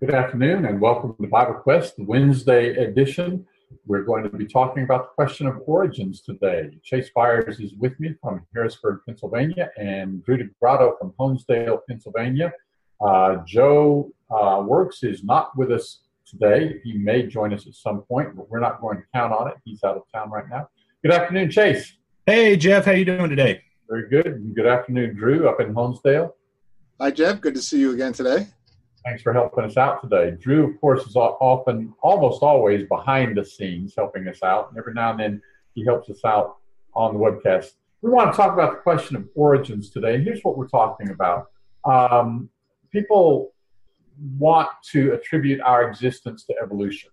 Good afternoon and welcome to Bible Quest, the Wednesday edition. We're going to be talking about the question of origins today. Chase Byers is with me from Harrisburg, Pennsylvania, and Drew DeGrotto from Honesdale, Pennsylvania. Uh, Joe uh, Works is not with us today. He may join us at some point, but we're not going to count on it. He's out of town right now. Good afternoon, Chase. Hey, Jeff. How are you doing today? Very good. Good afternoon, Drew, up in Honesdale. Hi, Jeff. Good to see you again today. Thanks for helping us out today. Drew, of course, is often, almost always behind the scenes helping us out. And every now and then he helps us out on the webcast. We want to talk about the question of origins today. Here's what we're talking about. Um, people want to attribute our existence to evolution.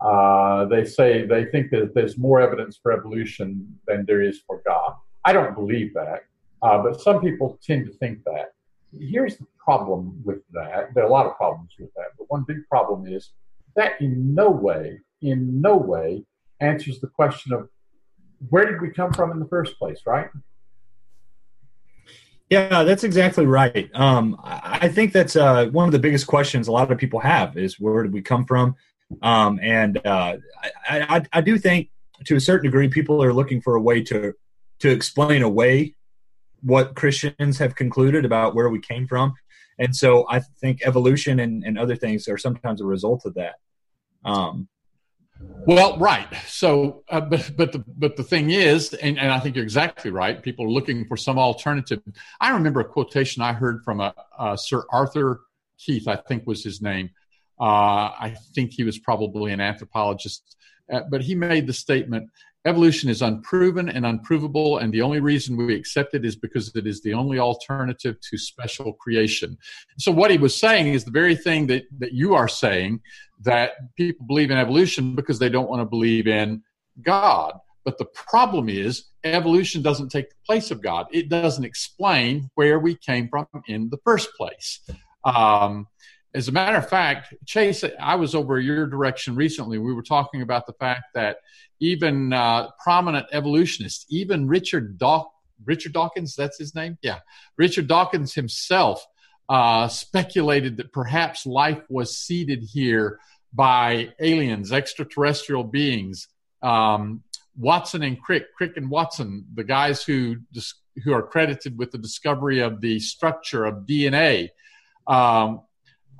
Uh, they say they think that there's more evidence for evolution than there is for God. I don't believe that, uh, but some people tend to think that. Here's the problem with that. There are a lot of problems with that, but one big problem is that in no way, in no way answers the question of where did we come from in the first place, right? Yeah, that's exactly right. Um, I think that's uh, one of the biggest questions a lot of people have is where did we come from? Um, and uh, I, I, I, do think to a certain degree people are looking for a way to to explain away what Christians have concluded about where we came from. And so I think evolution and, and other things are sometimes a result of that. Um, well, right. So, uh, but but the but the thing is, and, and I think you're exactly right. People are looking for some alternative. I remember a quotation I heard from a, a Sir Arthur Keith, I think was his name. Uh, I think he was probably an anthropologist, uh, but he made the statement: Evolution is unproven and unprovable, and the only reason we accept it is because it is the only alternative to special creation. So, what he was saying is the very thing that, that you are saying that people believe in evolution because they don't want to believe in God. But the problem is, evolution doesn't take the place of God. It doesn't explain where we came from in the first place. Um, as a matter of fact, Chase, I was over your direction recently. We were talking about the fact that even uh, prominent evolutionists, even Richard Richard Dawkins, that's his name, yeah, Richard Dawkins himself uh, speculated that perhaps life was seeded here by aliens, extraterrestrial beings. Um, Watson and Crick, Crick and Watson, the guys who who are credited with the discovery of the structure of DNA. Um,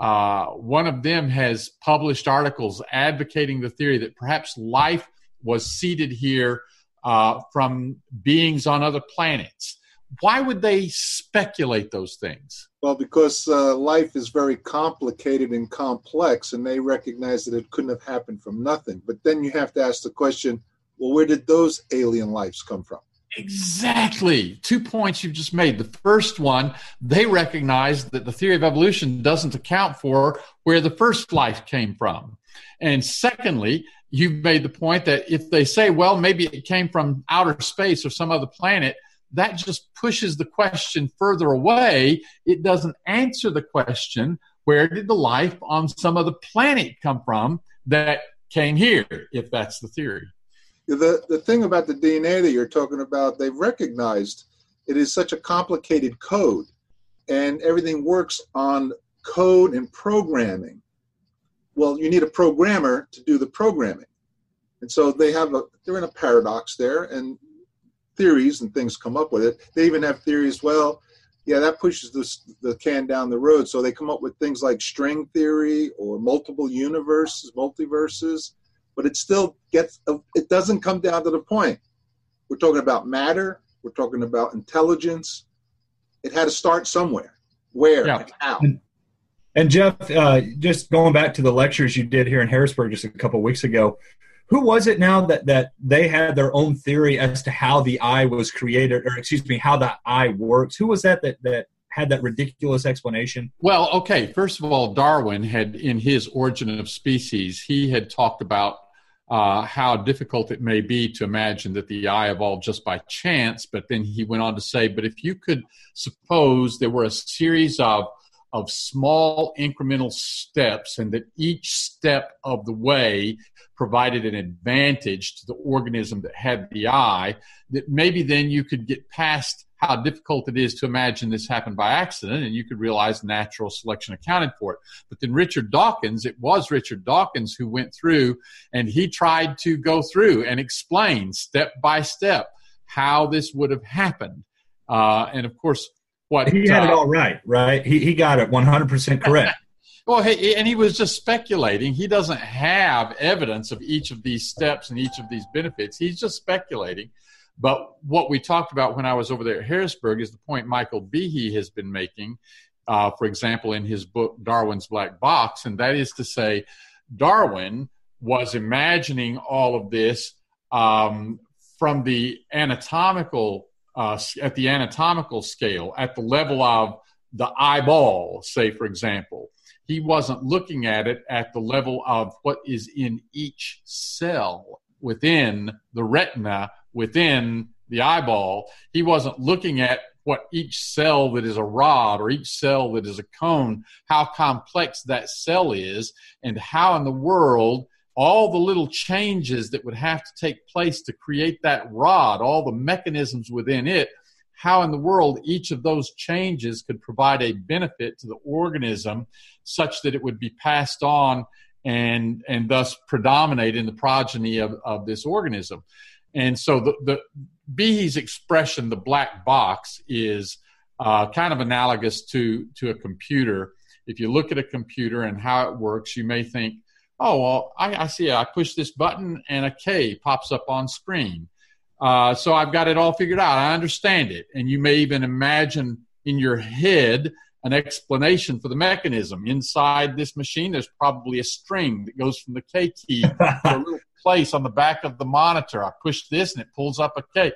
uh, one of them has published articles advocating the theory that perhaps life was seeded here uh, from beings on other planets. Why would they speculate those things? Well, because uh, life is very complicated and complex, and they recognize that it couldn't have happened from nothing. But then you have to ask the question well, where did those alien lives come from? Exactly. Two points you've just made. The first one, they recognize that the theory of evolution doesn't account for where the first life came from. And secondly, you've made the point that if they say, well, maybe it came from outer space or some other planet, that just pushes the question further away. It doesn't answer the question, where did the life on some other planet come from that came here, if that's the theory? The, the thing about the DNA that you're talking about, they've recognized it is such a complicated code and everything works on code and programming. Well, you need a programmer to do the programming. And so they have a, they're in a paradox there and theories and things come up with it. They even have theories, well, yeah, that pushes this, the can down the road. So they come up with things like string theory or multiple universes, multiverses but it still gets it doesn't come down to the point we're talking about matter we're talking about intelligence it had to start somewhere where yeah. and how and, and jeff uh, just going back to the lectures you did here in harrisburg just a couple of weeks ago who was it now that that they had their own theory as to how the eye was created or excuse me how the eye works who was that that that had that ridiculous explanation? Well, okay. First of all, Darwin had, in his Origin of Species, he had talked about uh, how difficult it may be to imagine that the eye evolved just by chance. But then he went on to say, but if you could suppose there were a series of of small incremental steps, and that each step of the way provided an advantage to the organism that had the eye, that maybe then you could get past how difficult it is to imagine this happened by accident, and you could realize natural selection accounted for it. But then Richard Dawkins, it was Richard Dawkins who went through and he tried to go through and explain step by step how this would have happened. Uh, and of course, what he had uh, it all right, right? He, he got it 100% correct. well, hey, and he was just speculating. He doesn't have evidence of each of these steps and each of these benefits. He's just speculating. But what we talked about when I was over there at Harrisburg is the point Michael Behe has been making, uh, for example, in his book Darwin's Black Box, and that is to say, Darwin was imagining all of this um, from the anatomical uh, at the anatomical scale, at the level of the eyeball, say for example. He wasn't looking at it at the level of what is in each cell within the retina within the eyeball. He wasn't looking at what each cell that is a rod or each cell that is a cone, how complex that cell is, and how in the world all the little changes that would have to take place to create that rod, all the mechanisms within it, how in the world each of those changes could provide a benefit to the organism such that it would be passed on and and thus predominate in the progeny of, of this organism. And so the, the Behe's expression, the black box, is uh, kind of analogous to, to a computer. If you look at a computer and how it works, you may think, oh, well, I, I see, I push this button and a K pops up on screen. Uh, so I've got it all figured out. I understand it. And you may even imagine in your head an explanation for the mechanism. Inside this machine, there's probably a string that goes from the K key to a little place on the back of the monitor. I push this and it pulls up a K.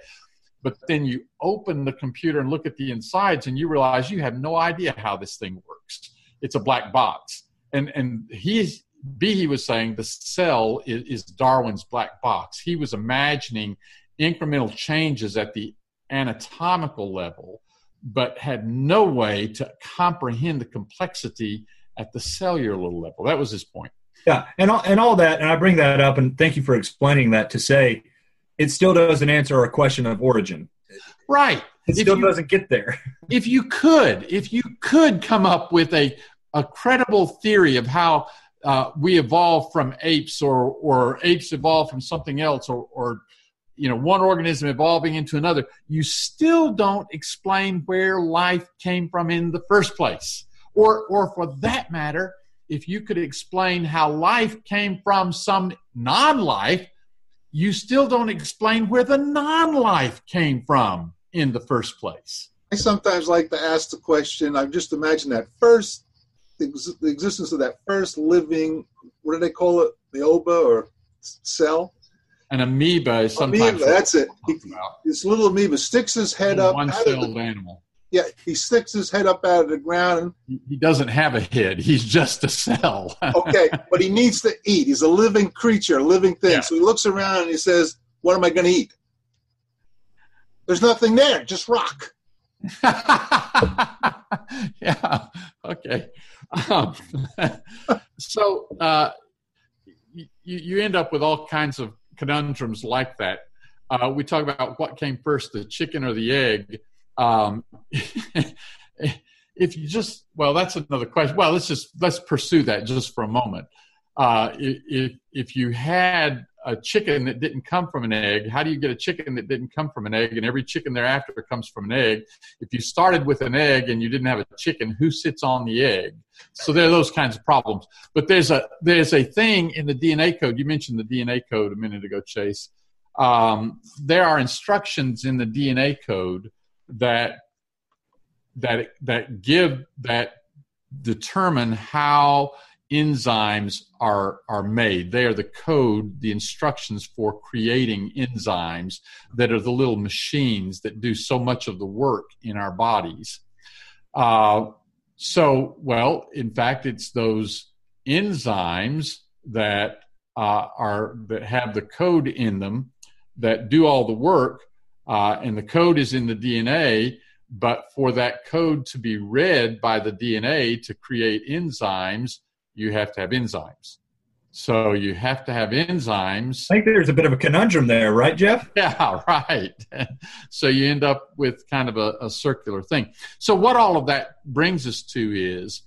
But then you open the computer and look at the insides and you realize you have no idea how this thing works. It's a black box. And and he's Behe was saying the cell is, is Darwin's black box. He was imagining incremental changes at the anatomical level, but had no way to comprehend the complexity at the cellular level. That was his point. Yeah, and all, and all that, and I bring that up, and thank you for explaining that to say it still doesn't answer a question of origin. Right. It still you, doesn't get there. If you could, if you could come up with a a credible theory of how uh, we evolved from apes, or or apes evolved from something else, or or you know one organism evolving into another, you still don't explain where life came from in the first place, or or for that matter if you could explain how life came from some non life, you still don't explain where the non life came from in the first place. I sometimes like to ask the question. I've just imagined that first, the existence of that first living, what do they call it? The oba or cell? An amoeba is sometimes. Amoeba, that's it. He, this little amoeba sticks his head up. One celled animal yeah, he sticks his head up out of the ground. He doesn't have a head. He's just a cell. okay, but he needs to eat. He's a living creature, a living thing. Yeah. So he looks around and he says, "What am I going to eat?" There's nothing there, just rock. yeah. Okay. Um, so uh, you, you end up with all kinds of conundrums like that. Uh, we talk about what came first, the chicken or the egg. Um, if you just well, that's another question. Well, let's just let's pursue that just for a moment. Uh, if if you had a chicken that didn't come from an egg, how do you get a chicken that didn't come from an egg? And every chicken thereafter comes from an egg. If you started with an egg and you didn't have a chicken, who sits on the egg? So there are those kinds of problems. But there's a there's a thing in the DNA code. You mentioned the DNA code a minute ago, Chase. Um, there are instructions in the DNA code that that that give that determine how enzymes are are made. They are the code the instructions for creating enzymes that are the little machines that do so much of the work in our bodies. Uh, so well in fact it's those enzymes that uh, are that have the code in them that do all the work uh, and the code is in the DNA, But for that code to be read by the DNA to create enzymes, you have to have enzymes. So you have to have enzymes. I think there's a bit of a conundrum there, right, Jeff? Yeah, right. so you end up with kind of a, a circular thing. So what all of that brings us to is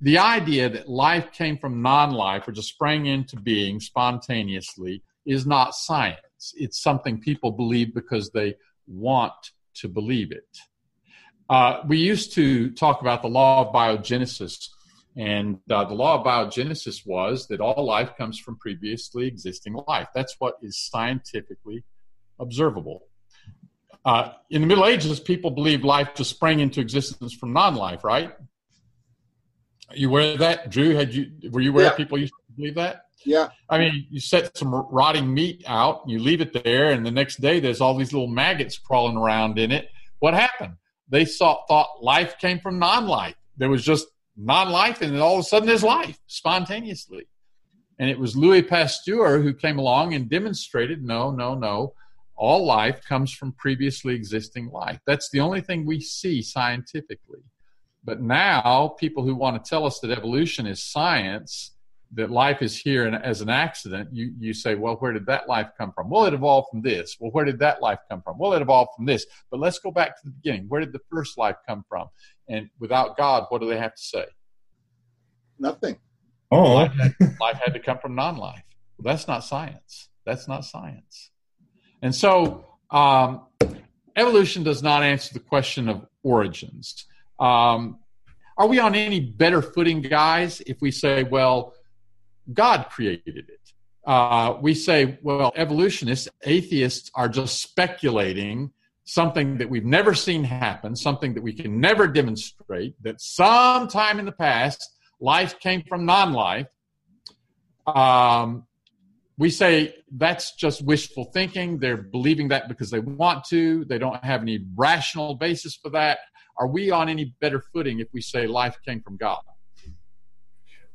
the idea that life came from non-life or just sprang into being spontaneously is not science. It's something people believe because they want to believe it. Uh, we used to talk about the law of biogenesis and uh, the law of biogenesis was that all life comes from previously existing life. That's what is scientifically observable. Uh, in the Middle Ages, people believed life just sprang into existence from non-life, right? You aware of that, Drew? Had you were you aware yeah. people used to believe that? Yeah. I mean, you set some rotting meat out, you leave it there, and the next day there's all these little maggots crawling around in it. What happened? They saw, thought life came from non-life. There was just non-life, and then all of a sudden there's life spontaneously. And it was Louis Pasteur who came along and demonstrated no, no, no. All life comes from previously existing life. That's the only thing we see scientifically. But now, people who want to tell us that evolution is science, that life is here as an accident, you, you say, well, where did that life come from? Well, it evolved from this. Well, where did that life come from? Well, it evolved from this. But let's go back to the beginning. Where did the first life come from? And without God, what do they have to say? Nothing. Oh, life had, life had to come from non-life. Well, that's not science. That's not science. And so, um, evolution does not answer the question of origins. Um, are we on any better footing, guys, if we say, well, God created it? Uh, we say, well, evolutionists, atheists are just speculating something that we've never seen happen, something that we can never demonstrate, that sometime in the past life came from non life, um, we say that's just wishful thinking. They're believing that because they want to, they don't have any rational basis for that. Are we on any better footing if we say life came from God?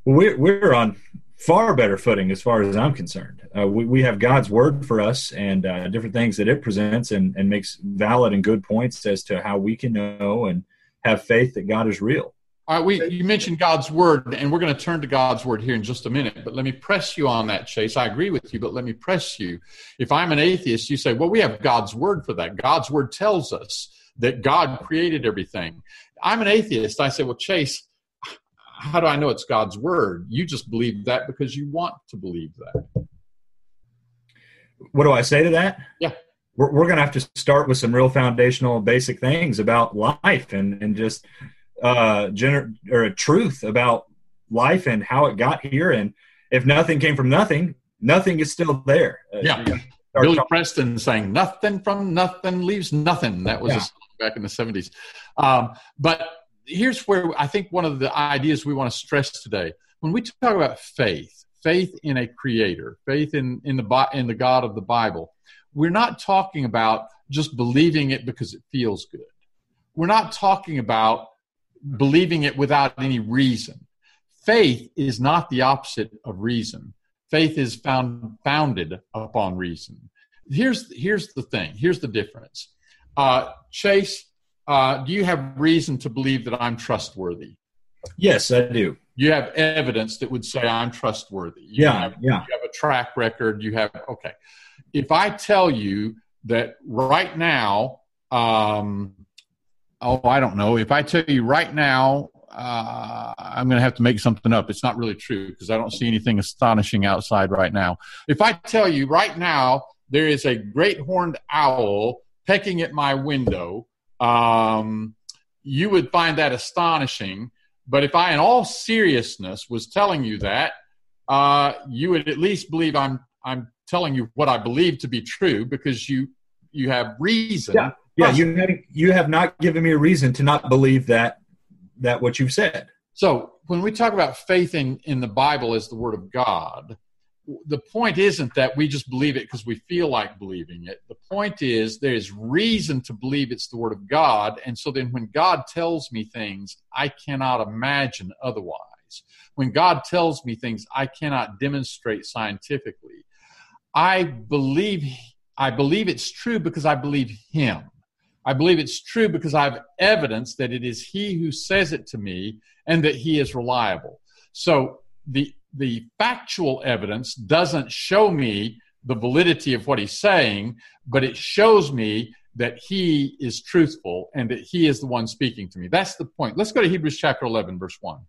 We're, we're on far better footing as far as I'm concerned. Uh, we, we have God's word for us and uh, different things that it presents and, and makes valid and good points as to how we can know and have faith that God is real. All right, we, you mentioned God's word, and we're going to turn to God's word here in just a minute. But let me press you on that, Chase. I agree with you, but let me press you. If I'm an atheist, you say, well, we have God's word for that. God's word tells us that God created everything. I'm an atheist. I say, well, Chase, how do I know it's God's word? You just believe that because you want to believe that. What do I say to that? Yeah. We're, we're going to have to start with some real foundational basic things about life and, and just uh, gener- or a truth about life and how it got here. And if nothing came from nothing, nothing is still there. Uh, yeah. Billy talking. Preston saying nothing from nothing leaves nothing. That was yeah. back in the 70s. Um, but here's where I think one of the ideas we want to stress today. When we talk about faith, faith in a creator, faith in, in, the, in the God of the Bible, we're not talking about just believing it because it feels good. We're not talking about believing it without any reason. Faith is not the opposite of reason. Faith is found, founded upon reason. Here's, here's the thing. Here's the difference. Uh, Chase, uh, do you have reason to believe that I'm trustworthy? Yes, I do. You have evidence that would say I'm trustworthy. You yeah, have, yeah. You have a track record. You have okay. If I tell you that right now, um, oh, I don't know. If I tell you right now, uh, I'm going to have to make something up. It's not really true because I don't see anything astonishing outside right now. If I tell you right now there is a great horned owl pecking at my window um, you would find that astonishing. But if I, in all seriousness, was telling you that, uh, you would at least believe I'm I'm telling you what I believe to be true because you you have reason. Yeah, yeah. You have, you have not given me a reason to not believe that that what you've said. So when we talk about faith in in the Bible as the Word of God, the point isn't that we just believe it because we feel like believing it. The point is there's reason to believe it's the Word of God. And so then when God tells me things, I cannot imagine otherwise. When God tells me things, I cannot demonstrate scientifically. I believe I believe it's true because I believe him. I believe it's true because I have evidence that it is he who says it to me and that he is reliable. So the the factual evidence doesn't show me the validity of what he's saying, but it shows me that he is truthful and that he is the one speaking to me. That's the point. Let's go to Hebrews chapter 11, verse 1.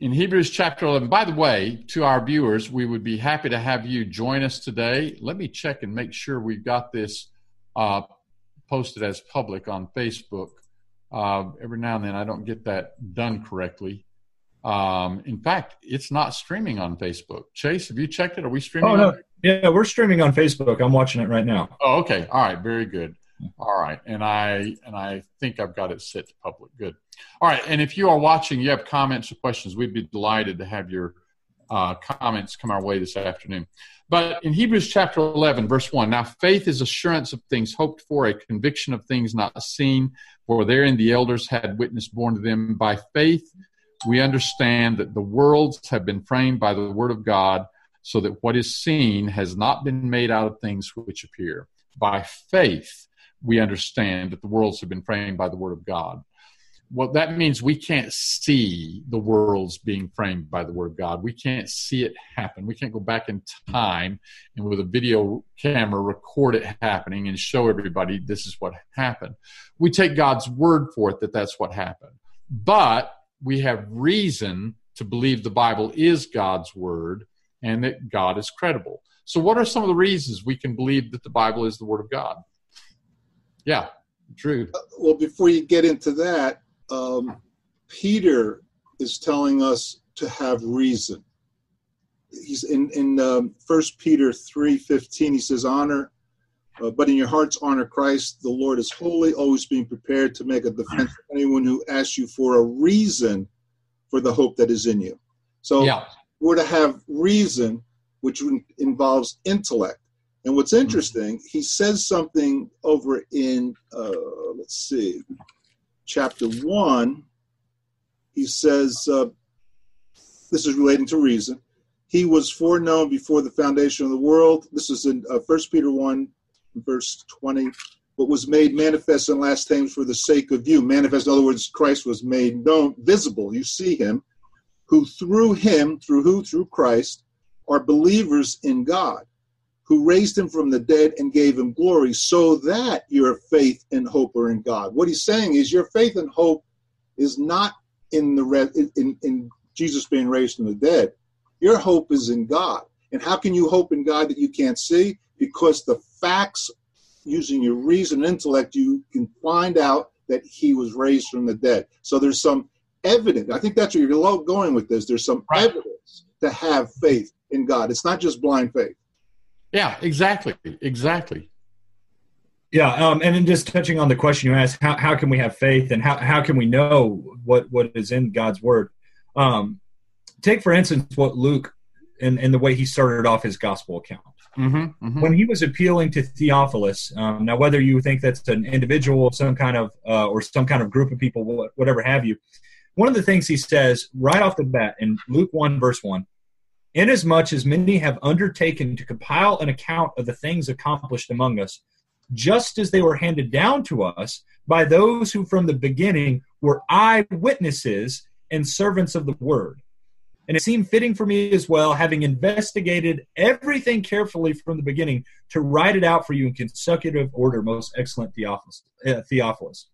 In Hebrews chapter 11, by the way, to our viewers, we would be happy to have you join us today. Let me check and make sure we've got this uh, posted as public on Facebook. Uh, every now and then I don't get that done correctly. Um, in fact, it's not streaming on Facebook. Chase, have you checked it? Are we streaming? Oh, no. Yeah, we're streaming on Facebook. I'm watching it right now. Oh, okay. All right. Very good. All right. And I and I think I've got it set to public. Good. All right. And if you are watching, you have comments or questions, we'd be delighted to have your uh, comments come our way this afternoon. But in Hebrews chapter 11, verse 1, now faith is assurance of things hoped for, a conviction of things not seen, for therein the elders had witness borne to them. By faith, we understand that the worlds have been framed by the word of God, so that what is seen has not been made out of things which appear. By faith, we understand that the worlds have been framed by the word of God. Well, that means we can't see the worlds being framed by the word of God. We can't see it happen. We can't go back in time and with a video camera record it happening and show everybody this is what happened. We take God's word for it that that's what happened. But we have reason to believe the Bible is God's word and that God is credible. So, what are some of the reasons we can believe that the Bible is the word of God? Yeah, Drew. Uh, well, before you get into that, um, Peter is telling us to have reason. He's in in um, First Peter three fifteen. He says, "Honor, uh, but in your hearts honor Christ. The Lord is holy, always being prepared to make a defense for anyone who asks you for a reason for the hope that is in you." So yeah. we're to have reason, which involves intellect. And what's mm-hmm. interesting, he says something over in uh, let's see, chapter 1, he says, uh, this is relating to reason. He was foreknown before the foundation of the world. This is in uh, 1 Peter 1, verse 20. But was made manifest in last times for the sake of you. Manifest, in other words, Christ was made known, visible. You see him, who through him, through who? Through Christ, are believers in God who raised him from the dead and gave him glory, so that your faith and hope are in God. What he's saying is your faith and hope is not in the in, in Jesus being raised from the dead. Your hope is in God. And how can you hope in God that you can't see? Because the facts, using your reason and intellect, you can find out that he was raised from the dead. So there's some evidence. I think that's where you're going with this. There's some right. evidence to have faith in God. It's not just blind faith. Yeah, exactly, exactly. Yeah, um, and then just touching on the question you asked, how, how can we have faith and how, how can we know what, what is in God's word? Um, take, for instance, what Luke and, and the way he started off his gospel account. Mm-hmm, mm-hmm. When he was appealing to Theophilus, um, now whether you think that's an individual, some kind of, uh, or some kind of group of people, whatever have you, one of the things he says right off the bat in Luke 1, verse 1 Inasmuch as many have undertaken to compile an account of the things accomplished among us, just as they were handed down to us by those who from the beginning were eyewitnesses and servants of the word. And it seemed fitting for me as well, having investigated everything carefully from the beginning, to write it out for you in consecutive order, most excellent Theophilus. Uh, Theophilus.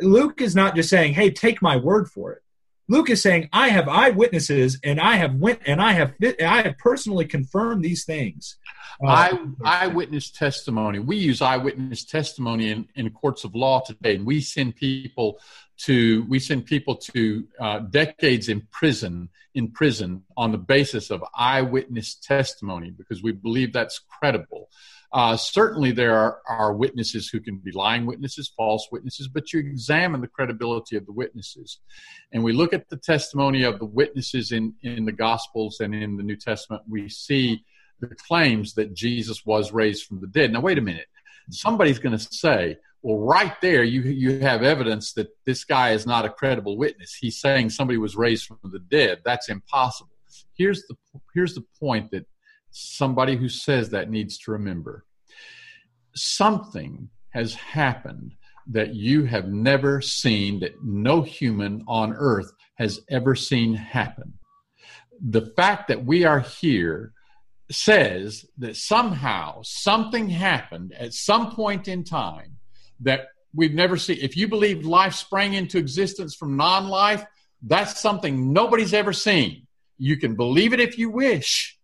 Luke is not just saying, hey, take my word for it. Luke is saying, I have eyewitnesses and I have went and I have I have personally confirmed these things. Uh, Eye, eyewitness testimony. We use eyewitness testimony in, in courts of law today, and we send people to we send people to uh, decades in prison in prison on the basis of eyewitness testimony because we believe that's credible. Uh, certainly, there are, are, witnesses who can be lying witnesses, false witnesses, but you examine the credibility of the witnesses. And we look at the testimony of the witnesses in, in the Gospels and in the New Testament, we see the claims that Jesus was raised from the dead. Now, wait a minute. Somebody's going to say, well, right there, you, you have evidence that this guy is not a credible witness. He's saying somebody was raised from the dead. That's impossible. Here's the, here's the point that somebody who says that needs to remember. something has happened that you have never seen, that no human on earth has ever seen happen. The fact that we are here says that somehow something happened at some point in time that we've never seen. If you believe life sprang into existence from non life, that's something nobody's ever seen. You can believe it if you wish,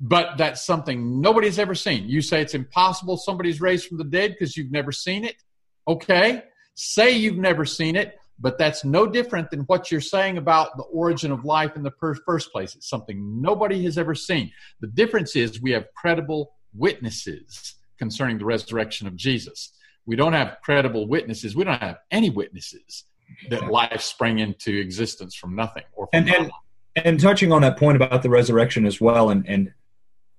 but that's something nobody's ever seen. You say it's impossible somebody's raised from the dead because you've never seen it. Okay. Say you've never seen it, but that's no different than what you're saying about the origin of life in the first place. It's something nobody has ever seen. The difference is we have credible witnesses concerning the resurrection of Jesus. We don't have credible witnesses. We don't have any witnesses that life sprang into existence from nothing or from and, and, and touching on that point about the resurrection as well, and, and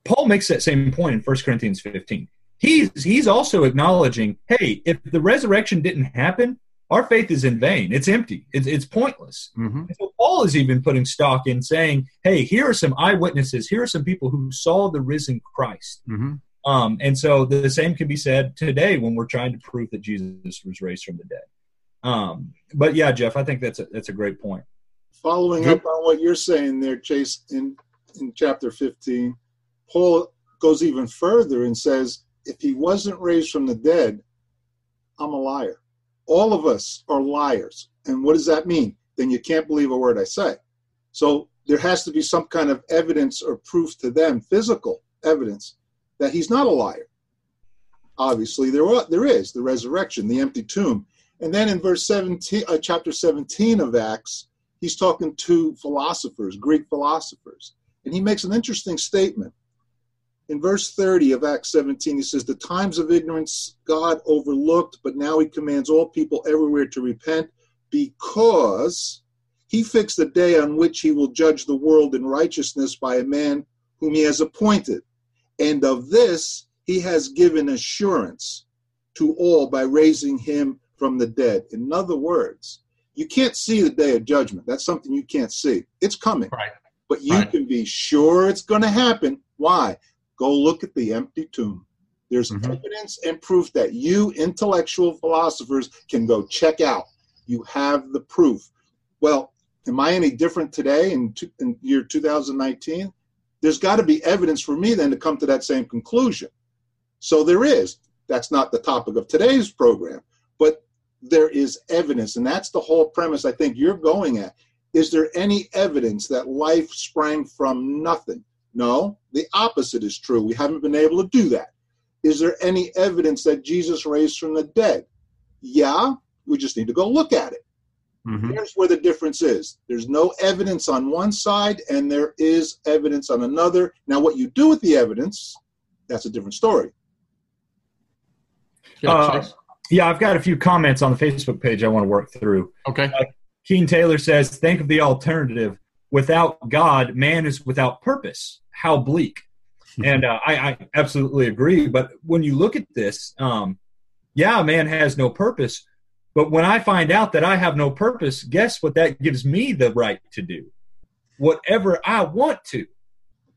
Paul makes that same point in 1 Corinthians 15. He's he's also acknowledging, hey, if the resurrection didn't happen, our faith is in vain. It's empty. It's, it's pointless. Mm-hmm. So Paul is even putting stock in saying, hey, here are some eyewitnesses. Here are some people who saw the risen Christ. Mm-hmm. Um, and so the same can be said today when we're trying to prove that Jesus was raised from the dead. Um, but yeah, Jeff, I think that's a, that's a great point. Following up on what you're saying there, Chase, in, in chapter 15, Paul goes even further and says, if he wasn't raised from the dead, I'm a liar. All of us are liars. And what does that mean? Then you can't believe a word I say. So there has to be some kind of evidence or proof to them, physical evidence, that he's not a liar. Obviously, there, are, there is the resurrection, the empty tomb. And then in verse 17, uh, chapter 17 of Acts, he's talking to philosophers, Greek philosophers. And he makes an interesting statement. In verse 30 of Acts 17, he says, The times of ignorance God overlooked, but now he commands all people everywhere to repent because he fixed the day on which he will judge the world in righteousness by a man whom he has appointed. And of this he has given assurance to all by raising him from the dead. In other words, you can't see the day of judgment. That's something you can't see. It's coming. Right. But you right. can be sure it's going to happen. Why? Go look at the empty tomb. There's mm-hmm. evidence and proof that you intellectual philosophers can go check out. You have the proof. Well, am I any different today in, two, in year 2019? There's got to be evidence for me then to come to that same conclusion. So there is. That's not the topic of today's program, but there is evidence, and that's the whole premise I think you're going at. Is there any evidence that life sprang from nothing? No, the opposite is true. We haven't been able to do that. Is there any evidence that Jesus raised from the dead? Yeah, we just need to go look at it. Mm-hmm. Here's where the difference is there's no evidence on one side, and there is evidence on another. Now, what you do with the evidence, that's a different story. Uh, yeah, I've got a few comments on the Facebook page I want to work through. Okay. Uh, Keen Taylor says, Think of the alternative. Without God, man is without purpose. How bleak. and uh, I, I, absolutely agree. But when you look at this, um, yeah, man has no purpose. But when I find out that I have no purpose, guess what that gives me the right to do? Whatever I want to.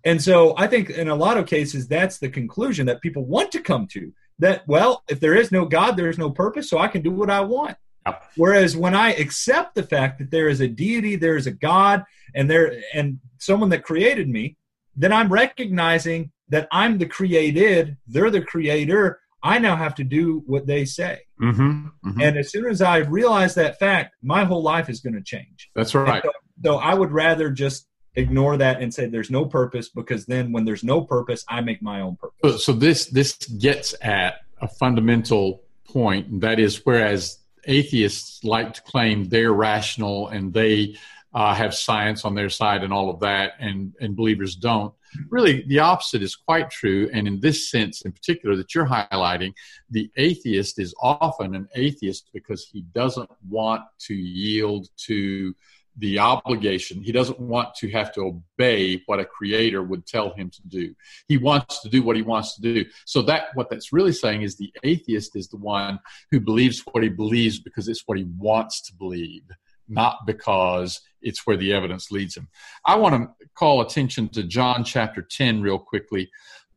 And so I think in a lot of cases, that's the conclusion that people want to come to that, well, if there is no God, there is no purpose, so I can do what I want. Yep. Whereas when I accept the fact that there is a deity, there is a God, and there and someone that created me, then I'm recognizing that I'm the created, they're the creator. I now have to do what they say. Mm-hmm, mm-hmm. And as soon as I realize that fact, my whole life is going to change. That's right. So, so I would rather just ignore that and say there's no purpose because then when there's no purpose i make my own purpose so, so this this gets at a fundamental point and that is whereas atheists like to claim they're rational and they uh, have science on their side and all of that and and believers don't. Really the opposite is quite true. And in this sense in particular that you're highlighting the atheist is often an atheist because he doesn't want to yield to the obligation. He doesn't want to have to obey what a creator would tell him to do. He wants to do what he wants to do. So that what that's really saying is the atheist is the one who believes what he believes because it's what he wants to believe, not because it's where the evidence leads him. I want to call attention to John chapter 10 real quickly.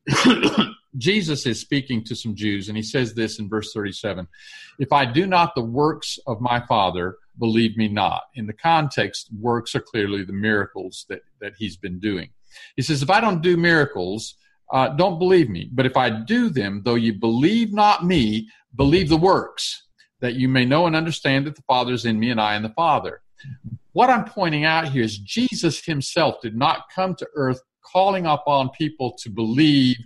Jesus is speaking to some Jews, and he says this in verse 37 If I do not the works of my Father, believe me not. In the context, works are clearly the miracles that, that he's been doing. He says, If I don't do miracles, uh, don't believe me. But if I do them, though you believe not me, believe the works, that you may know and understand that the Father is in me and I in the Father. What I'm pointing out here is Jesus himself did not come to earth calling upon people to believe.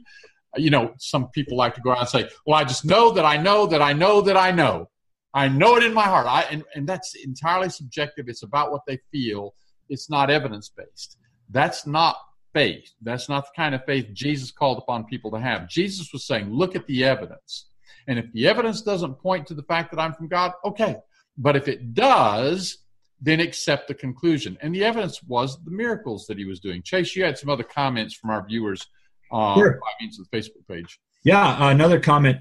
You know, some people like to go around and say, Well, I just know that I know that I know that I know. I know it in my heart. I, and, and that's entirely subjective. It's about what they feel. It's not evidence based. That's not faith. That's not the kind of faith Jesus called upon people to have. Jesus was saying, look at the evidence. And if the evidence doesn't point to the fact that I'm from God, okay. But if it does, then accept the conclusion. And the evidence was the miracles that he was doing. Chase, you had some other comments from our viewers uh, sure. by means of the Facebook page. Yeah, another comment.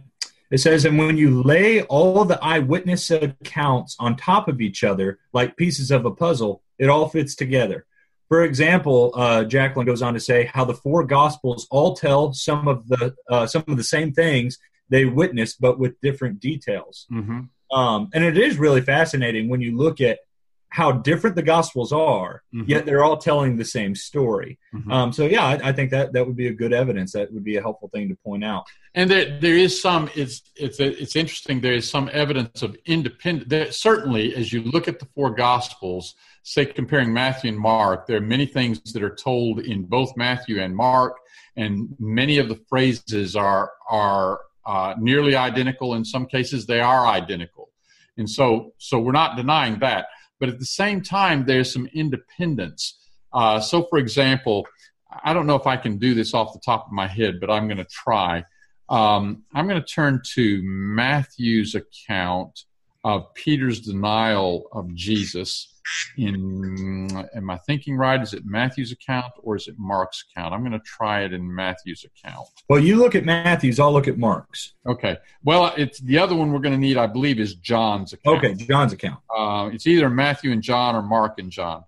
It says, and when you lay all the eyewitness accounts on top of each other, like pieces of a puzzle, it all fits together. For example, uh, Jacqueline goes on to say how the four Gospels all tell some of the uh, some of the same things they witnessed, but with different details. Mm-hmm. Um, and it is really fascinating when you look at how different the Gospels are, mm-hmm. yet they're all telling the same story. Mm-hmm. Um, so, yeah, I, I, think that that would be a good evidence. That would be a helpful thing to point out. And there, there is some. It's it's it's interesting. There is some evidence of independent. Certainly, as you look at the four Gospels say comparing Matthew and Mark, there are many things that are told in both Matthew and Mark, and many of the phrases are are uh, nearly identical. In some cases, they are identical, and so so we're not denying that. But at the same time, there's some independence. Uh, so, for example, I don't know if I can do this off the top of my head, but I'm going to try. Um, I'm going to turn to Matthew's account of Peter's denial of Jesus in am I thinking right? Is it Matthew's account or is it Mark's account? I'm going to try it in Matthew's account. Well, you look at Matthew's, I'll look at Mark's. Okay. Well, it's the other one we're going to need, I believe, is John's account. Okay, John's account. Uh, it's either Matthew and John or Mark and John.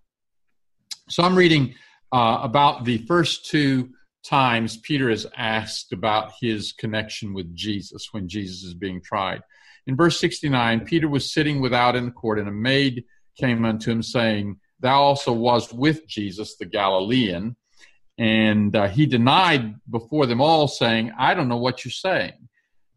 So I'm reading uh, about the first two times Peter is asked about his connection with Jesus when Jesus is being tried. In verse 69, Peter was sitting without in the court, and a maid came unto him, saying, Thou also was with Jesus the Galilean. And uh, he denied before them all, saying, I don't know what you're saying.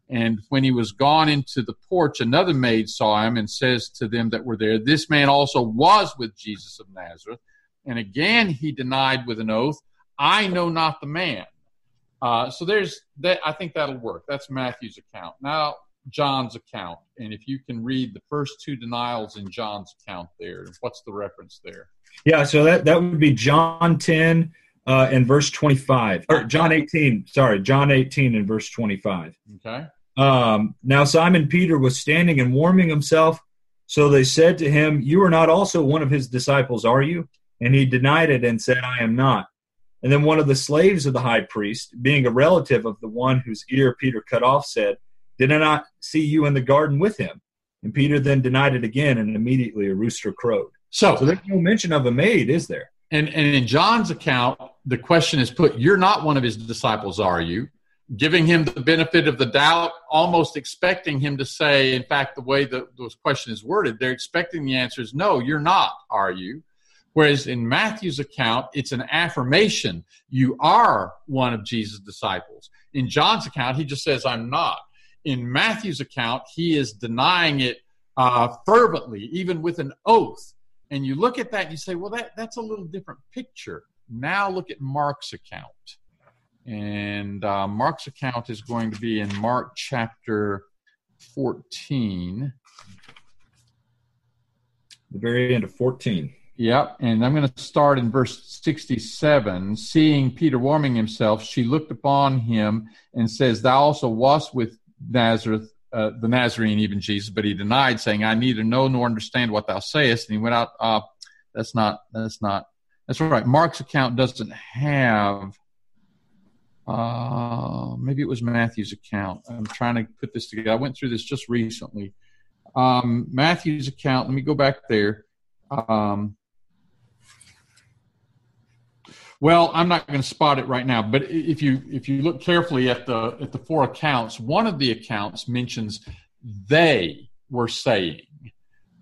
And when he was gone into the porch, another maid saw him and says to them that were there, This man also was with Jesus of Nazareth. And again he denied with an oath, I know not the man. Uh, so there's that. I think that'll work. That's Matthew's account. Now John's account, and if you can read the first two denials in John's account there, what's the reference there? Yeah, so that that would be John ten uh, and verse twenty five, or John eighteen. Sorry, John eighteen and verse twenty five. Okay. Um, now Simon Peter was standing and warming himself. So they said to him, "You are not also one of his disciples, are you?" And he denied it and said, "I am not." And then one of the slaves of the high priest, being a relative of the one whose ear Peter cut off, said did I not see you in the garden with him? And Peter then denied it again, and immediately a rooster crowed. So, so there's no mention of a maid, is there? And, and in John's account, the question is put, You're not one of his disciples, are you? Giving him the benefit of the doubt, almost expecting him to say, in fact, the way the, the question is worded, they're expecting the answer is, No, you're not, are you? Whereas in Matthew's account, it's an affirmation. You are one of Jesus' disciples. In John's account, he just says, I'm not in Matthew's account, he is denying it uh, fervently, even with an oath. And you look at that and you say, well, that, that's a little different picture. Now look at Mark's account. And uh, Mark's account is going to be in Mark chapter 14. The very end of 14. Yep, and I'm going to start in verse 67. Seeing Peter warming himself, she looked upon him and says, Thou also wast with Nazareth, uh, the Nazarene, even Jesus, but he denied, saying, "I neither know nor understand what thou sayest." And he went out. Uh, that's not. That's not. That's right. Mark's account doesn't have. Uh, maybe it was Matthew's account. I'm trying to put this together. I went through this just recently. Um, Matthew's account. Let me go back there. Um, Well, I'm not going to spot it right now, but if you if you look carefully at the at the four accounts, one of the accounts mentions they were saying,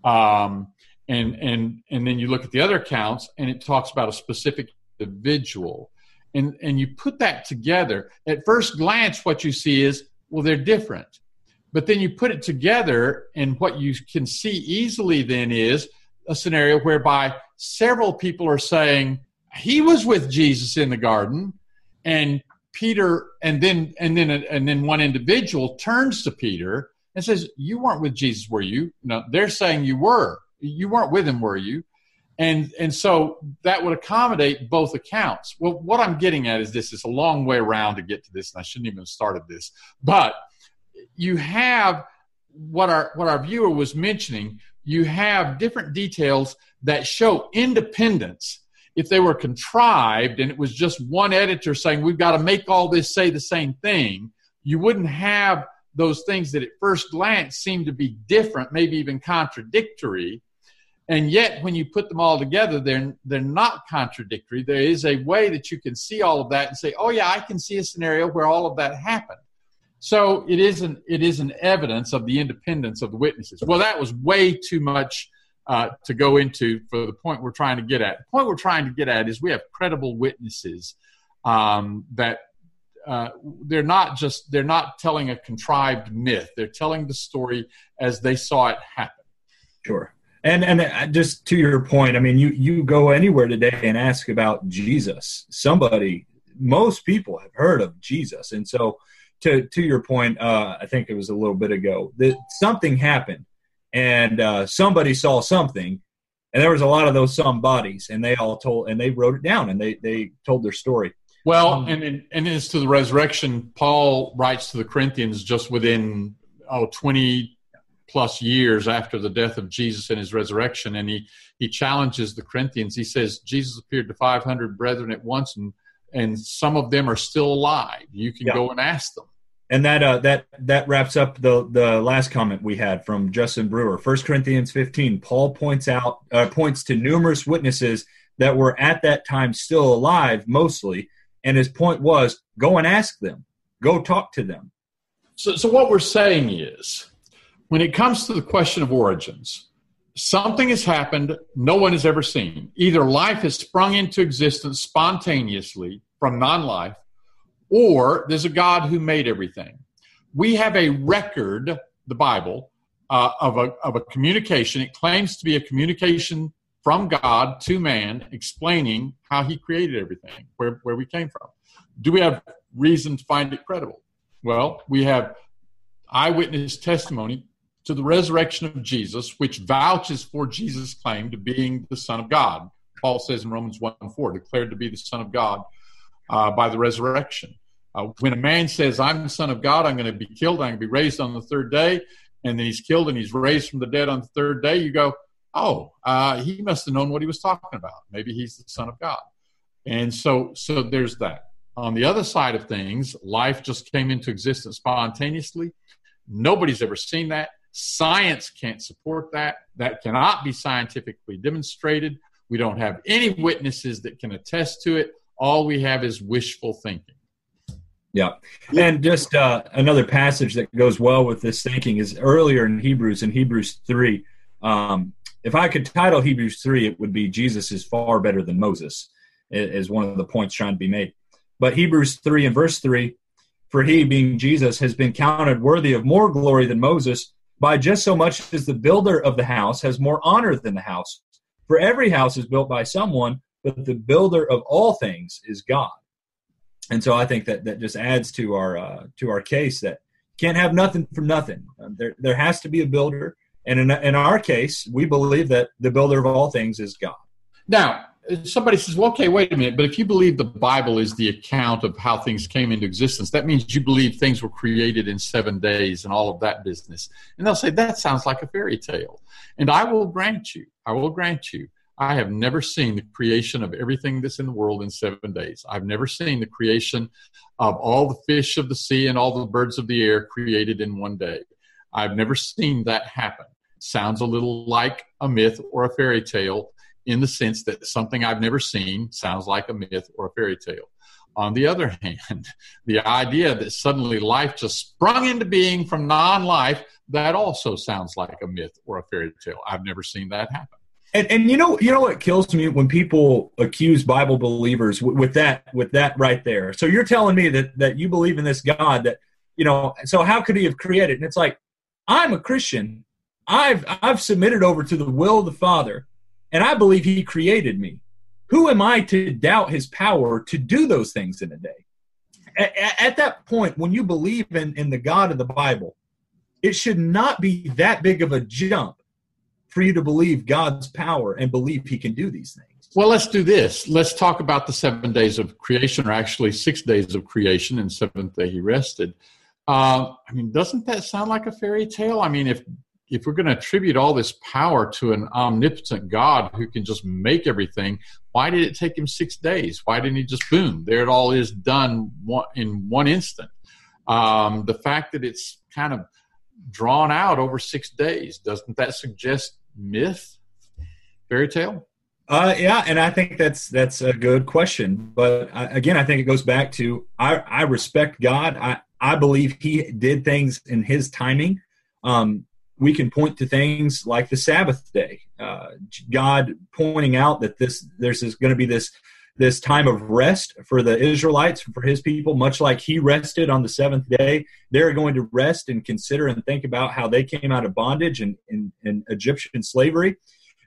um, and and and then you look at the other accounts, and it talks about a specific individual, and and you put that together. At first glance, what you see is well, they're different, but then you put it together, and what you can see easily then is a scenario whereby several people are saying he was with Jesus in the garden, and Peter, and then and then and then one individual turns to Peter and says, "You weren't with Jesus, were you?" No, they're saying you were. You weren't with him, were you? And and so that would accommodate both accounts. Well, what I'm getting at is this: it's a long way around to get to this, and I shouldn't even have started this. But you have what our what our viewer was mentioning. You have different details that show independence if they were contrived and it was just one editor saying we've got to make all this say the same thing, you wouldn't have those things that at first glance seem to be different, maybe even contradictory. And yet, when you put them all together, they're, they're not contradictory. There is a way that you can see all of that and say, oh, yeah, I can see a scenario where all of that happened. So it is an, it is an evidence of the independence of the witnesses. Well, that was way too much uh, to go into for the point we're trying to get at. The point we're trying to get at is we have credible witnesses um, that uh, they're not just they're not telling a contrived myth. They're telling the story as they saw it happen. Sure. And and uh, just to your point, I mean, you you go anywhere today and ask about Jesus. Somebody, most people have heard of Jesus, and so to to your point, uh, I think it was a little bit ago that something happened and uh, somebody saw something and there was a lot of those some bodies and they all told and they wrote it down and they they told their story. Well um, and and as to the resurrection paul writes to the corinthians just within oh 20 plus years after the death of jesus and his resurrection and he he challenges the corinthians. He says jesus appeared to 500 brethren at once and and some of them are still alive. You can yeah. go and ask them and that uh, that that wraps up the the last comment we had from Justin Brewer. First Corinthians 15. Paul points out uh, points to numerous witnesses that were at that time still alive, mostly, and his point was go and ask them, go talk to them. So, so what we're saying is, when it comes to the question of origins, something has happened no one has ever seen. Either life has sprung into existence spontaneously from non-life or there's a God who made everything. We have a record, the Bible, uh, of, a, of a communication. It claims to be a communication from God to man explaining how he created everything, where, where we came from. Do we have reason to find it credible? Well, we have eyewitness testimony to the resurrection of Jesus, which vouches for Jesus' claim to being the Son of God. Paul says in Romans 1 4, declared to be the Son of God uh, by the resurrection. Uh, when a man says, I'm the Son of God, I'm going to be killed, I'm going to be raised on the third day, and then he's killed and he's raised from the dead on the third day, you go, oh, uh, he must have known what he was talking about. Maybe he's the Son of God. And so, so there's that. On the other side of things, life just came into existence spontaneously. Nobody's ever seen that. Science can't support that. That cannot be scientifically demonstrated. We don't have any witnesses that can attest to it. All we have is wishful thinking. Yeah. And just uh, another passage that goes well with this thinking is earlier in Hebrews, in Hebrews 3. Um, if I could title Hebrews 3, it would be Jesus is far better than Moses, is one of the points trying to be made. But Hebrews 3 and verse 3 For he, being Jesus, has been counted worthy of more glory than Moses by just so much as the builder of the house has more honor than the house. For every house is built by someone, but the builder of all things is God and so I think that that just adds to our uh, to our case that can't have nothing for nothing. Um, there there has to be a builder, and in in our case, we believe that the builder of all things is God. Now, somebody says, "Well, okay, wait a minute, but if you believe the Bible is the account of how things came into existence, that means you believe things were created in seven days and all of that business." And they'll say that sounds like a fairy tale, and I will grant you, I will grant you I have never seen the creation of everything that's in the world in seven days. I've never seen the creation of all the fish of the sea and all the birds of the air created in one day. I've never seen that happen. Sounds a little like a myth or a fairy tale. in the sense that something I've never seen sounds like a myth or a fairy tale. On the other hand, the idea that suddenly life just sprung into being from non life, that also sounds like a myth or a fairy tale. I've never seen that happen. And, and you know you know what kills me when people accuse Bible believers with, with that with that right there. So you're telling me that that you believe in this God that you know. So how could He have created? And it's like I'm a Christian. I've I've submitted over to the will of the Father, and I believe He created me. Who am I to doubt His power to do those things in a day? At, at that point, when you believe in in the God of the Bible, it should not be that big of a jump for you to believe God's power and believe He can do these things. Well, let's do this. Let's talk about the seven days of creation, or actually six days of creation, and seventh day He rested. Uh, I mean, doesn't that sound like a fairy tale? I mean, if if we're going to attribute all this power to an omnipotent God who can just make everything, why did it take him six days? Why didn't he just boom? There it all is done in one instant. Um, the fact that it's kind of drawn out over six days, doesn't that suggest myth, fairy tale? Uh, yeah, and I think that's that's a good question. But again, I think it goes back to I, I respect God. I I believe He did things in His timing. Um, we can point to things like the Sabbath day, uh, God pointing out that this there's going to be this this time of rest for the Israelites, for his people, much like he rested on the seventh day. They're going to rest and consider and think about how they came out of bondage and, in Egyptian slavery.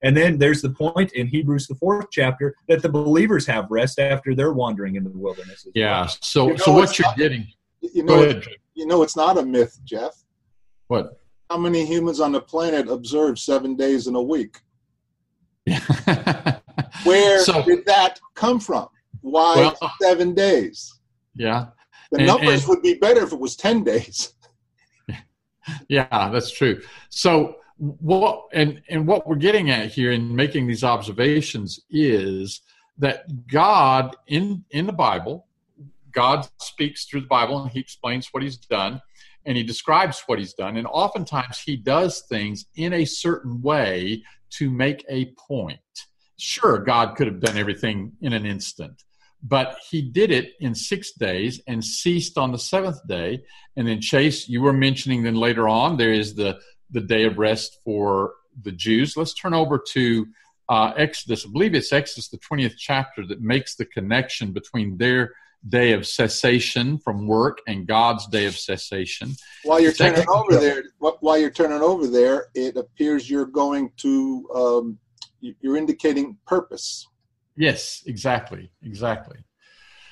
And then there's the point in Hebrews, the fourth chapter, that the believers have rest after they're wandering in the wilderness. yeah. Well. So, you know, so what you're not, getting. You know, you know, it's not a myth, Jeff. What? How many humans on the planet observe seven days in a week? Where so, did that come from? Why well, seven days? Yeah. The and, numbers and, would be better if it was 10 days. Yeah, that's true. So what and and what we're getting at here in making these observations is that God in in the Bible, God speaks through the Bible and he explains what he's done and he describes what he's done and oftentimes he does things in a certain way to make a point. Sure, God could have done everything in an instant, but he did it in six days and ceased on the seventh day. And then, Chase, you were mentioning then later on, there is the, the day of rest for the Jews. Let's turn over to uh, Exodus. I believe it's Exodus, the 20th chapter, that makes the connection between their day of cessation from work and God's day of cessation. While you're turning over there, while you're turning over there, it appears you're going to um, you're indicating purpose. Yes, exactly, exactly.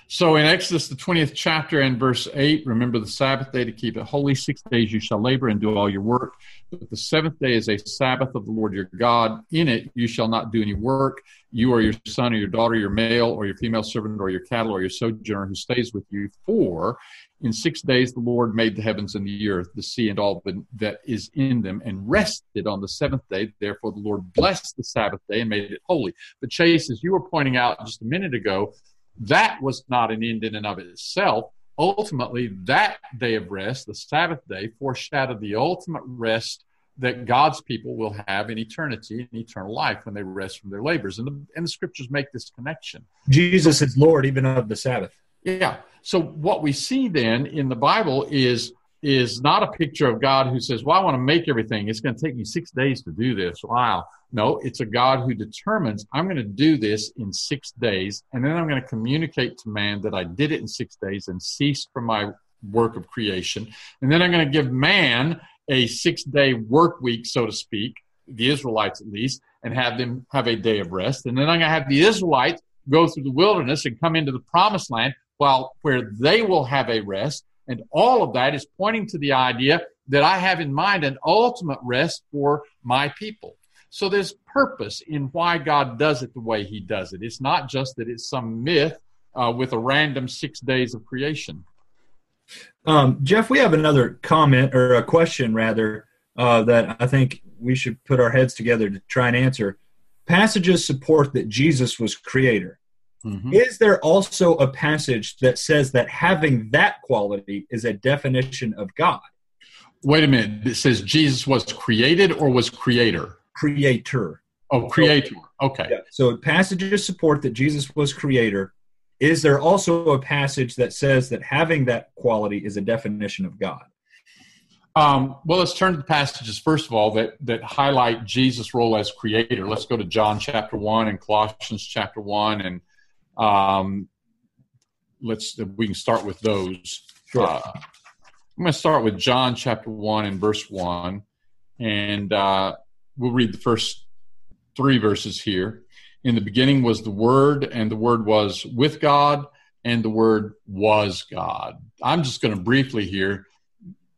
So in Exodus, the 20th chapter and verse 8, remember the Sabbath day to keep it holy. Six days you shall labor and do all your work. But the seventh day is a Sabbath of the Lord your God. In it you shall not do any work, you or your son or your daughter, your male or your female servant or your cattle or your sojourner who stays with you. For in six days the Lord made the heavens and the earth, the sea and all that is in them, and rested on the seventh day. Therefore the Lord blessed the Sabbath day and made it holy. But Chase, as you were pointing out just a minute ago, that was not an end in and of itself. Ultimately, that day of rest, the Sabbath day, foreshadowed the ultimate rest that God's people will have in eternity, in eternal life, when they rest from their labors. And the, and the scriptures make this connection. Jesus is Lord even of the Sabbath. Yeah. So what we see then in the Bible is is not a picture of God who says, Well, I want to make everything. It's going to take me six days to do this. Wow. No, it's a God who determines, I'm going to do this in six days, and then I'm going to communicate to man that I did it in six days and cease from my work of creation. And then I'm going to give man a six day work week, so to speak, the Israelites at least, and have them have a day of rest. And then I'm going to have the Israelites go through the wilderness and come into the promised land while where they will have a rest and all of that is pointing to the idea that I have in mind an ultimate rest for my people. So there's purpose in why God does it the way He does it. It's not just that it's some myth uh, with a random six days of creation. Um, Jeff, we have another comment or a question rather uh, that I think we should put our heads together to try and answer. Passages support that Jesus was creator. Mm-hmm. Is there also a passage that says that having that quality is a definition of God? Wait a minute. It says Jesus was created or was creator? Creator. Oh, creator. Okay. Yeah. So passages support that Jesus was creator. Is there also a passage that says that having that quality is a definition of God? Um, well, let's turn to the passages first of all that that highlight Jesus' role as creator. Let's go to John chapter one and Colossians chapter one, and um, let's we can start with those. Sure. Uh, I'm going to start with John chapter one and verse one, and uh, we'll read the first three verses here. In the beginning was the Word, and the Word was with God, and the Word was God. I'm just going to briefly here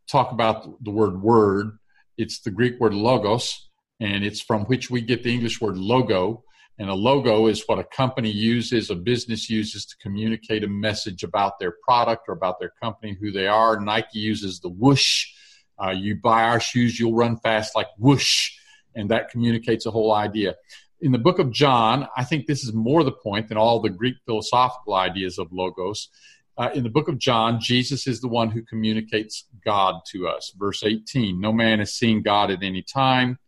talk about the word word. It's the Greek word logos, and it's from which we get the English word logo. And a logo is what a company uses, a business uses to communicate a message about their product or about their company, who they are. Nike uses the whoosh. Uh, you buy our shoes, you'll run fast like whoosh, and that communicates a whole idea. In the book of John, I think this is more the point than all the Greek philosophical ideas of logos. Uh, in the book of John, Jesus is the one who communicates God to us. Verse 18 No man has seen God at any time.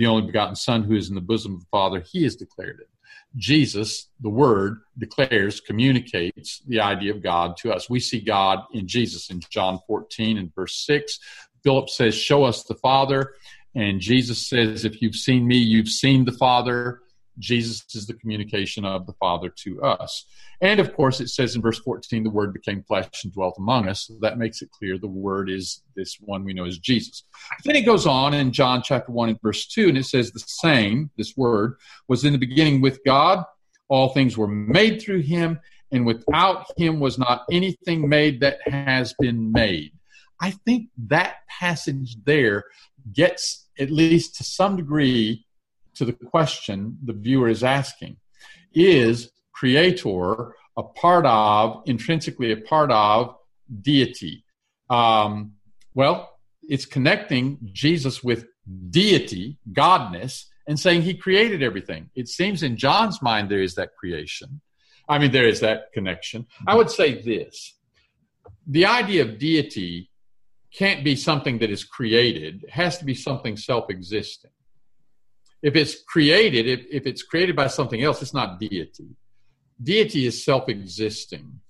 The only begotten Son who is in the bosom of the Father, he has declared it. Jesus, the Word, declares, communicates the idea of God to us. We see God in Jesus in John 14 and verse 6. Philip says, Show us the Father. And Jesus says, If you've seen me, you've seen the Father. Jesus is the communication of the Father to us. And of course, it says in verse 14, the Word became flesh and dwelt among us. So that makes it clear the Word is this one we know as Jesus. Then it goes on in John chapter 1 and verse 2, and it says, The same, this Word, was in the beginning with God. All things were made through him, and without him was not anything made that has been made. I think that passage there gets, at least to some degree, to the question the viewer is asking Is creator a part of, intrinsically a part of deity? Um, well, it's connecting Jesus with deity, godness, and saying he created everything. It seems in John's mind there is that creation. I mean, there is that connection. I would say this the idea of deity can't be something that is created, it has to be something self existing. If it's created, if, if it's created by something else, it's not deity. Deity is self existing.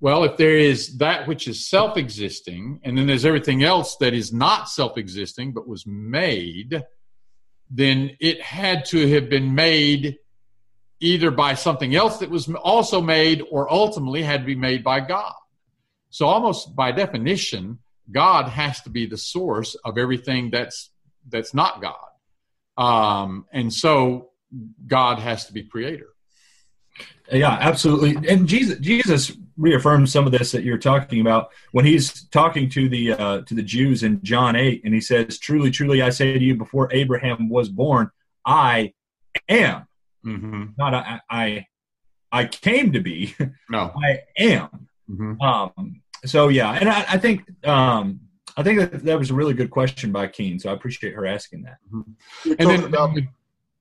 Well, if there is that which is self existing, and then there's everything else that is not self existing but was made, then it had to have been made either by something else that was also made or ultimately had to be made by God. So, almost by definition, God has to be the source of everything that's that's not God. Um, and so God has to be creator. Yeah, absolutely. And Jesus, Jesus reaffirms some of this that you're talking about when he's talking to the uh, to the Jews in John eight, and he says, "Truly, truly, I say to you, before Abraham was born, I am." Mm-hmm. Not I, I, I came to be. No, I am. Mm-hmm. Um. So yeah, and I, I think um, I think that, that was a really good question by Keen. So I appreciate her asking that. Mm-hmm. And then, about,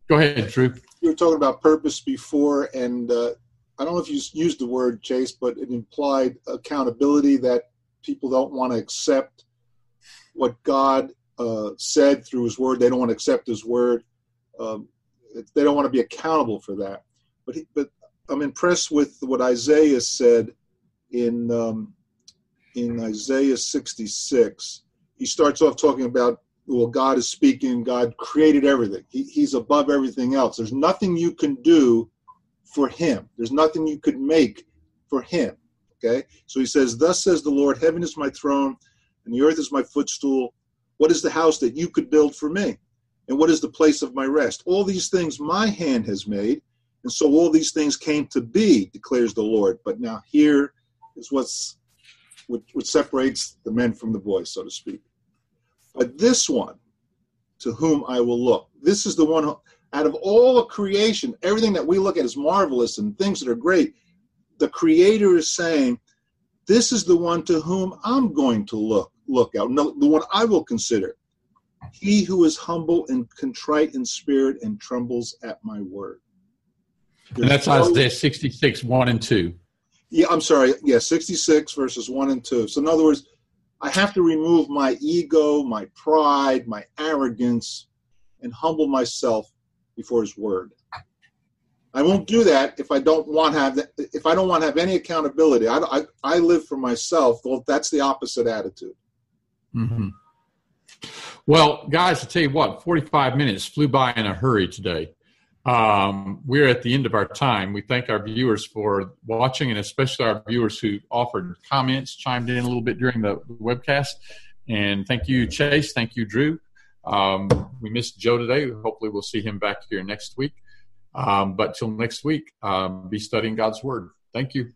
go ahead, Drew. You were talking about purpose before, and uh, I don't know if you used the word chase, but it implied accountability that people don't want to accept what God uh, said through His Word. They don't want to accept His Word. Um, they don't want to be accountable for that. But he, but I'm impressed with what Isaiah said in um, in Isaiah 66, he starts off talking about, well, God is speaking, God created everything. He, he's above everything else. There's nothing you can do for him, there's nothing you could make for him. Okay? So he says, Thus says the Lord, Heaven is my throne, and the earth is my footstool. What is the house that you could build for me? And what is the place of my rest? All these things my hand has made, and so all these things came to be, declares the Lord. But now here is what's which, which separates the men from the boys, so to speak. But this one, to whom I will look, this is the one who, out of all of creation, everything that we look at is marvelous and things that are great, the Creator is saying, "This is the one to whom I'm going to look. Look out, no, the one I will consider." He who is humble and contrite in spirit and trembles at my word. There's and that's no, Isaiah 66, 1 and 2. Yeah, I'm sorry. Yeah, 66 verses 1 and 2. So, in other words, I have to remove my ego, my pride, my arrogance, and humble myself before His Word. I won't do that if I don't want have that, if I don't want to have any accountability. I, I, I live for myself. Well, that's the opposite attitude. Mm-hmm. Well, guys, I tell you what, 45 minutes flew by in a hurry today. Um, we're at the end of our time. We thank our viewers for watching, and especially our viewers who offered comments, chimed in a little bit during the webcast. And thank you, Chase. Thank you, Drew. Um, we missed Joe today. Hopefully, we'll see him back here next week. Um, but till next week, um, be studying God's Word. Thank you.